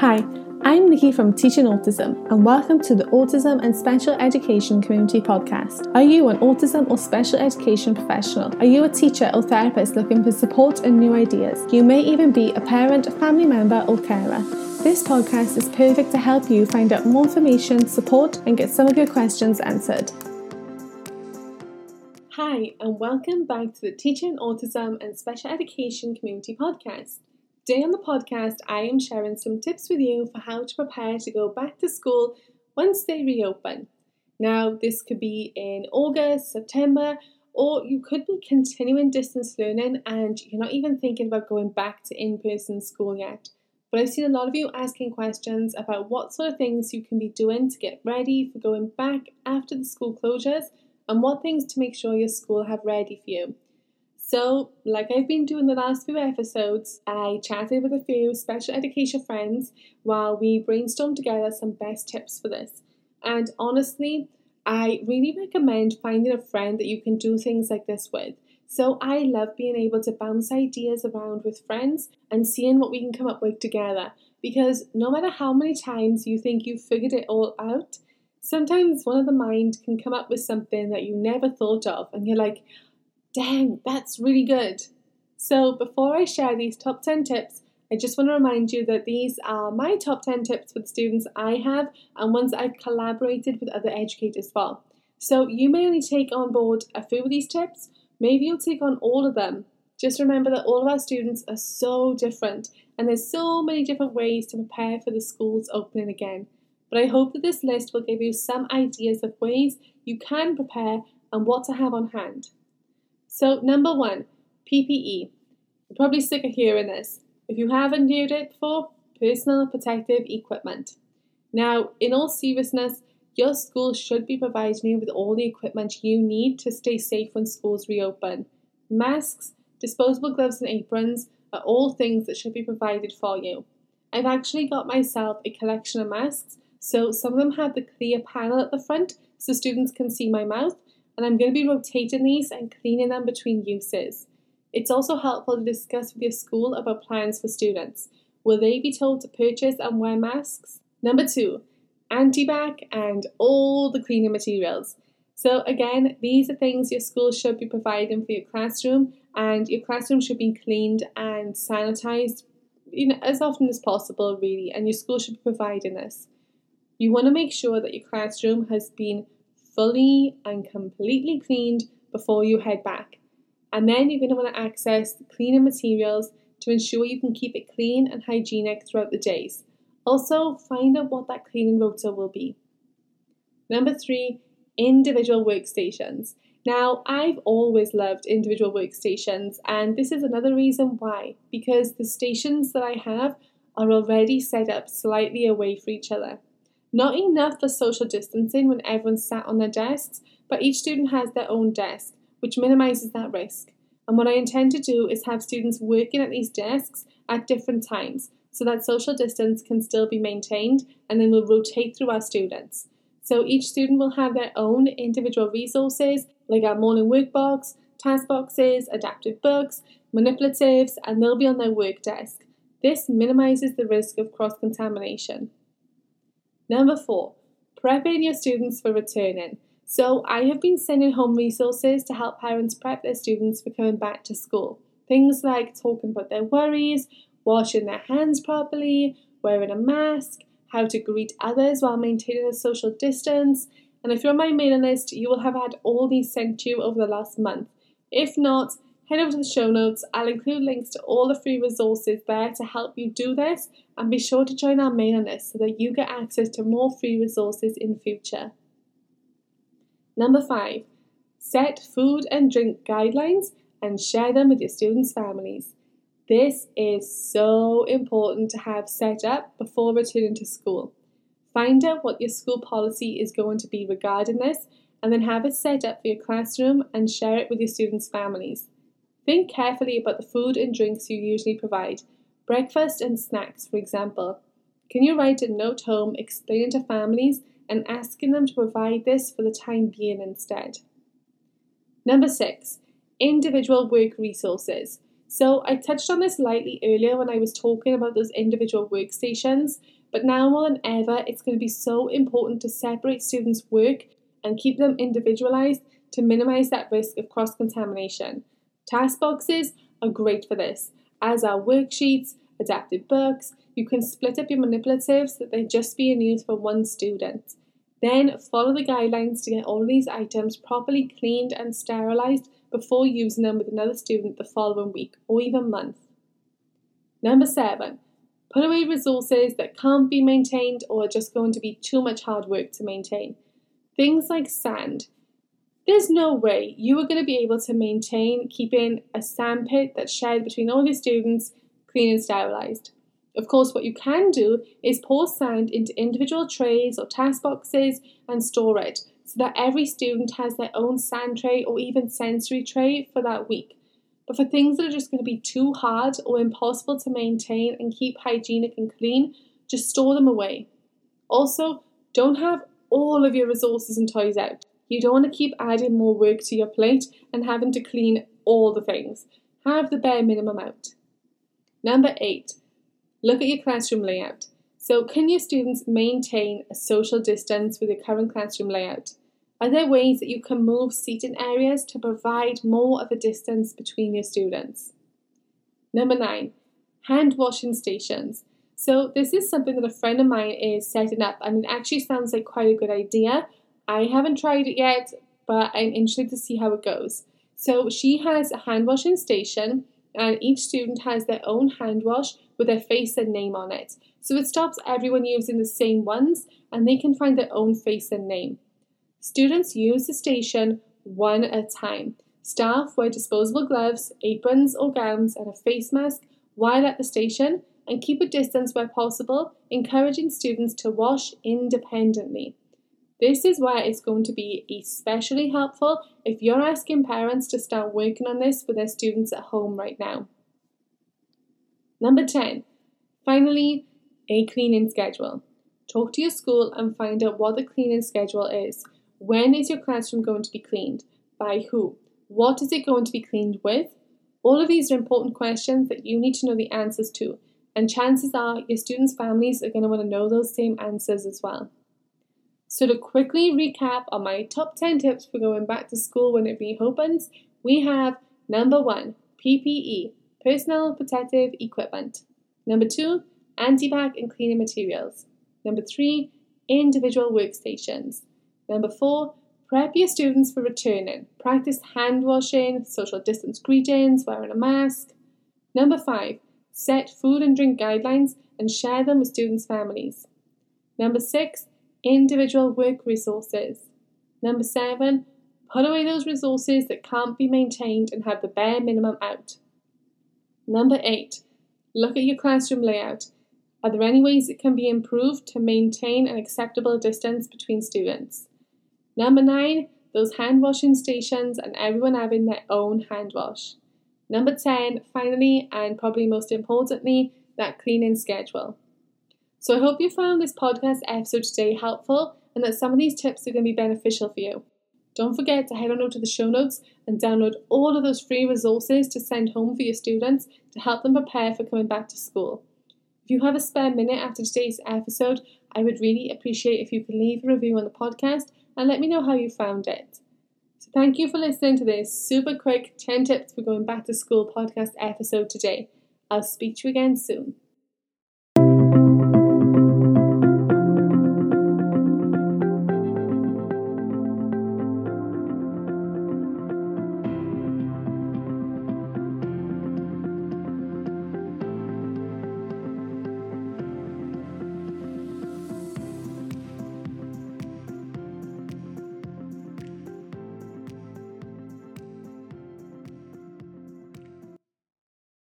Hi, I'm Nikki from Teaching Autism, and welcome to the Autism and Special Education Community Podcast. Are you an autism or special education professional? Are you a teacher or therapist looking for support and new ideas? You may even be a parent, family member, or carer. This podcast is perfect to help you find out more information, support, and get some of your questions answered. Hi, and welcome back to the Teaching Autism and Special Education Community Podcast. Today on the podcast, I am sharing some tips with you for how to prepare to go back to school once they reopen. Now, this could be in August, September, or you could be continuing distance learning and you're not even thinking about going back to in person school yet. But I've seen a lot of you asking questions about what sort of things you can be doing to get ready for going back after the school closures and what things to make sure your school have ready for you. So, like I've been doing the last few episodes, I chatted with a few special education friends while we brainstormed together some best tips for this. And honestly, I really recommend finding a friend that you can do things like this with. So, I love being able to bounce ideas around with friends and seeing what we can come up with together. Because no matter how many times you think you've figured it all out, sometimes one of the mind can come up with something that you never thought of, and you're like, Dang, that's really good. So, before I share these top 10 tips, I just want to remind you that these are my top 10 tips for the students I have and ones I've collaborated with other educators for. So, you may only take on board a few of these tips, maybe you'll take on all of them. Just remember that all of our students are so different and there's so many different ways to prepare for the schools opening again. But I hope that this list will give you some ideas of ways you can prepare and what to have on hand. So, number one, PPE. You're probably sick of hearing this. If you haven't heard it before, personal protective equipment. Now, in all seriousness, your school should be providing you with all the equipment you need to stay safe when schools reopen. Masks, disposable gloves, and aprons are all things that should be provided for you. I've actually got myself a collection of masks, so some of them have the clear panel at the front so students can see my mouth, and I'm going to be rotating these and cleaning them between uses. It's also helpful to discuss with your school about plans for students. Will they be told to purchase and wear masks? Number two, antibac and all the cleaning materials. So, again, these are things your school should be providing for your classroom, and your classroom should be cleaned and sanitized you know, as often as possible, really, and your school should be providing this. You want to make sure that your classroom has been fully and completely cleaned before you head back. And then you're going to want to access cleaning materials to ensure you can keep it clean and hygienic throughout the days. Also, find out what that cleaning rota will be. Number three, individual workstations. Now, I've always loved individual workstations, and this is another reason why because the stations that I have are already set up slightly away from each other. Not enough for social distancing when everyone's sat on their desks, but each student has their own desk, which minimises that risk. And what I intend to do is have students working at these desks at different times so that social distance can still be maintained and then we'll rotate through our students. So each student will have their own individual resources like our morning work box, task boxes, adaptive books, manipulatives, and they'll be on their work desk. This minimises the risk of cross contamination. Number four, prepping your students for returning. So, I have been sending home resources to help parents prep their students for coming back to school. Things like talking about their worries, washing their hands properly, wearing a mask, how to greet others while maintaining a social distance. And if you're on my mailing list, you will have had all these sent to you over the last month. If not, head over to the show notes. I'll include links to all the free resources there to help you do this, and be sure to join our mailing list so that you get access to more free resources in future. Number five, set food and drink guidelines and share them with your students' families. This is so important to have set up before returning to school. Find out what your school policy is going to be regarding this and then have it set up for your classroom and share it with your students' families. Think carefully about the food and drinks you usually provide. Breakfast and snacks, for example. Can you write a note home explaining to families and asking them to provide this for the time being instead? Number six, individual work resources. So I touched on this lightly earlier when I was talking about those individual workstations, but now more than ever, it's going to be so important to separate students' work and keep them individualized to minimize that risk of cross contamination. Task boxes are great for this, as are worksheets, adapted books. You can split up your manipulatives so that they're just being used for one student. Then follow the guidelines to get all these items properly cleaned and sterilized before using them with another student the following week or even month. Number seven, put away resources that can't be maintained or are just going to be too much hard work to maintain. Things like sand. There's no way you are going to be able to maintain keeping a sandpit that's shared between all your students clean and sterilized. Of course, what you can do is pour sand into individual trays or task boxes and store it so that every student has their own sand tray or even sensory tray for that week. But for things that are just going to be too hard or impossible to maintain and keep hygienic and clean, just store them away. Also, don't have all of your resources and toys out. You don't want to keep adding more work to your plate and having to clean all the things. Have the bare minimum out. Number eight, look at your classroom layout. So, can your students maintain a social distance with your current classroom layout? Are there ways that you can move seating areas to provide more of a distance between your students? Number nine, hand washing stations. So, this is something that a friend of mine is setting up, and it actually sounds like quite a good idea. I haven't tried it yet, but I'm interested to see how it goes. So, she has a hand washing station, and each student has their own hand wash with their face and name on it. So, it stops everyone using the same ones, and they can find their own face and name. Students use the station one at a time. Staff wear disposable gloves, aprons or gowns, and a face mask while at the station and keep a distance where possible, encouraging students to wash independently. This is where it's going to be especially helpful if you're asking parents to start working on this with their students at home right now. Number 10. Finally, a cleaning schedule. Talk to your school and find out what the cleaning schedule is. When is your classroom going to be cleaned? By who? What is it going to be cleaned with? All of these are important questions that you need to know the answers to, and chances are your students' families are going to want to know those same answers as well. So, to quickly recap on my top 10 tips for going back to school when it reopens, we have number one, PPE, personal protective equipment. Number two, anti-bac and cleaning materials. Number three, individual workstations. Number four, prep your students for returning. Practice hand washing, social distance greetings, wearing a mask. Number five, set food and drink guidelines and share them with students' families. Number six, individual work resources. Number seven, put away those resources that can't be maintained and have the bare minimum out. Number eight, look at your classroom layout. Are there any ways it can be improved to maintain an acceptable distance between students? Number nine, those hand washing stations and everyone having their own hand wash. Number 10, finally, and probably most importantly, that cleaning schedule. So I hope you found this podcast episode today helpful and that some of these tips are going to be beneficial for you. Don't forget to head on over to the show notes and download all of those free resources to send home for your students to help them prepare for coming back to school. If you have a spare minute after today's episode, I would really appreciate if you could leave a review on the podcast and let me know how you found it. So, thank you for listening to this super quick 10 tips for going back to school podcast episode today. I'll speak to you again soon.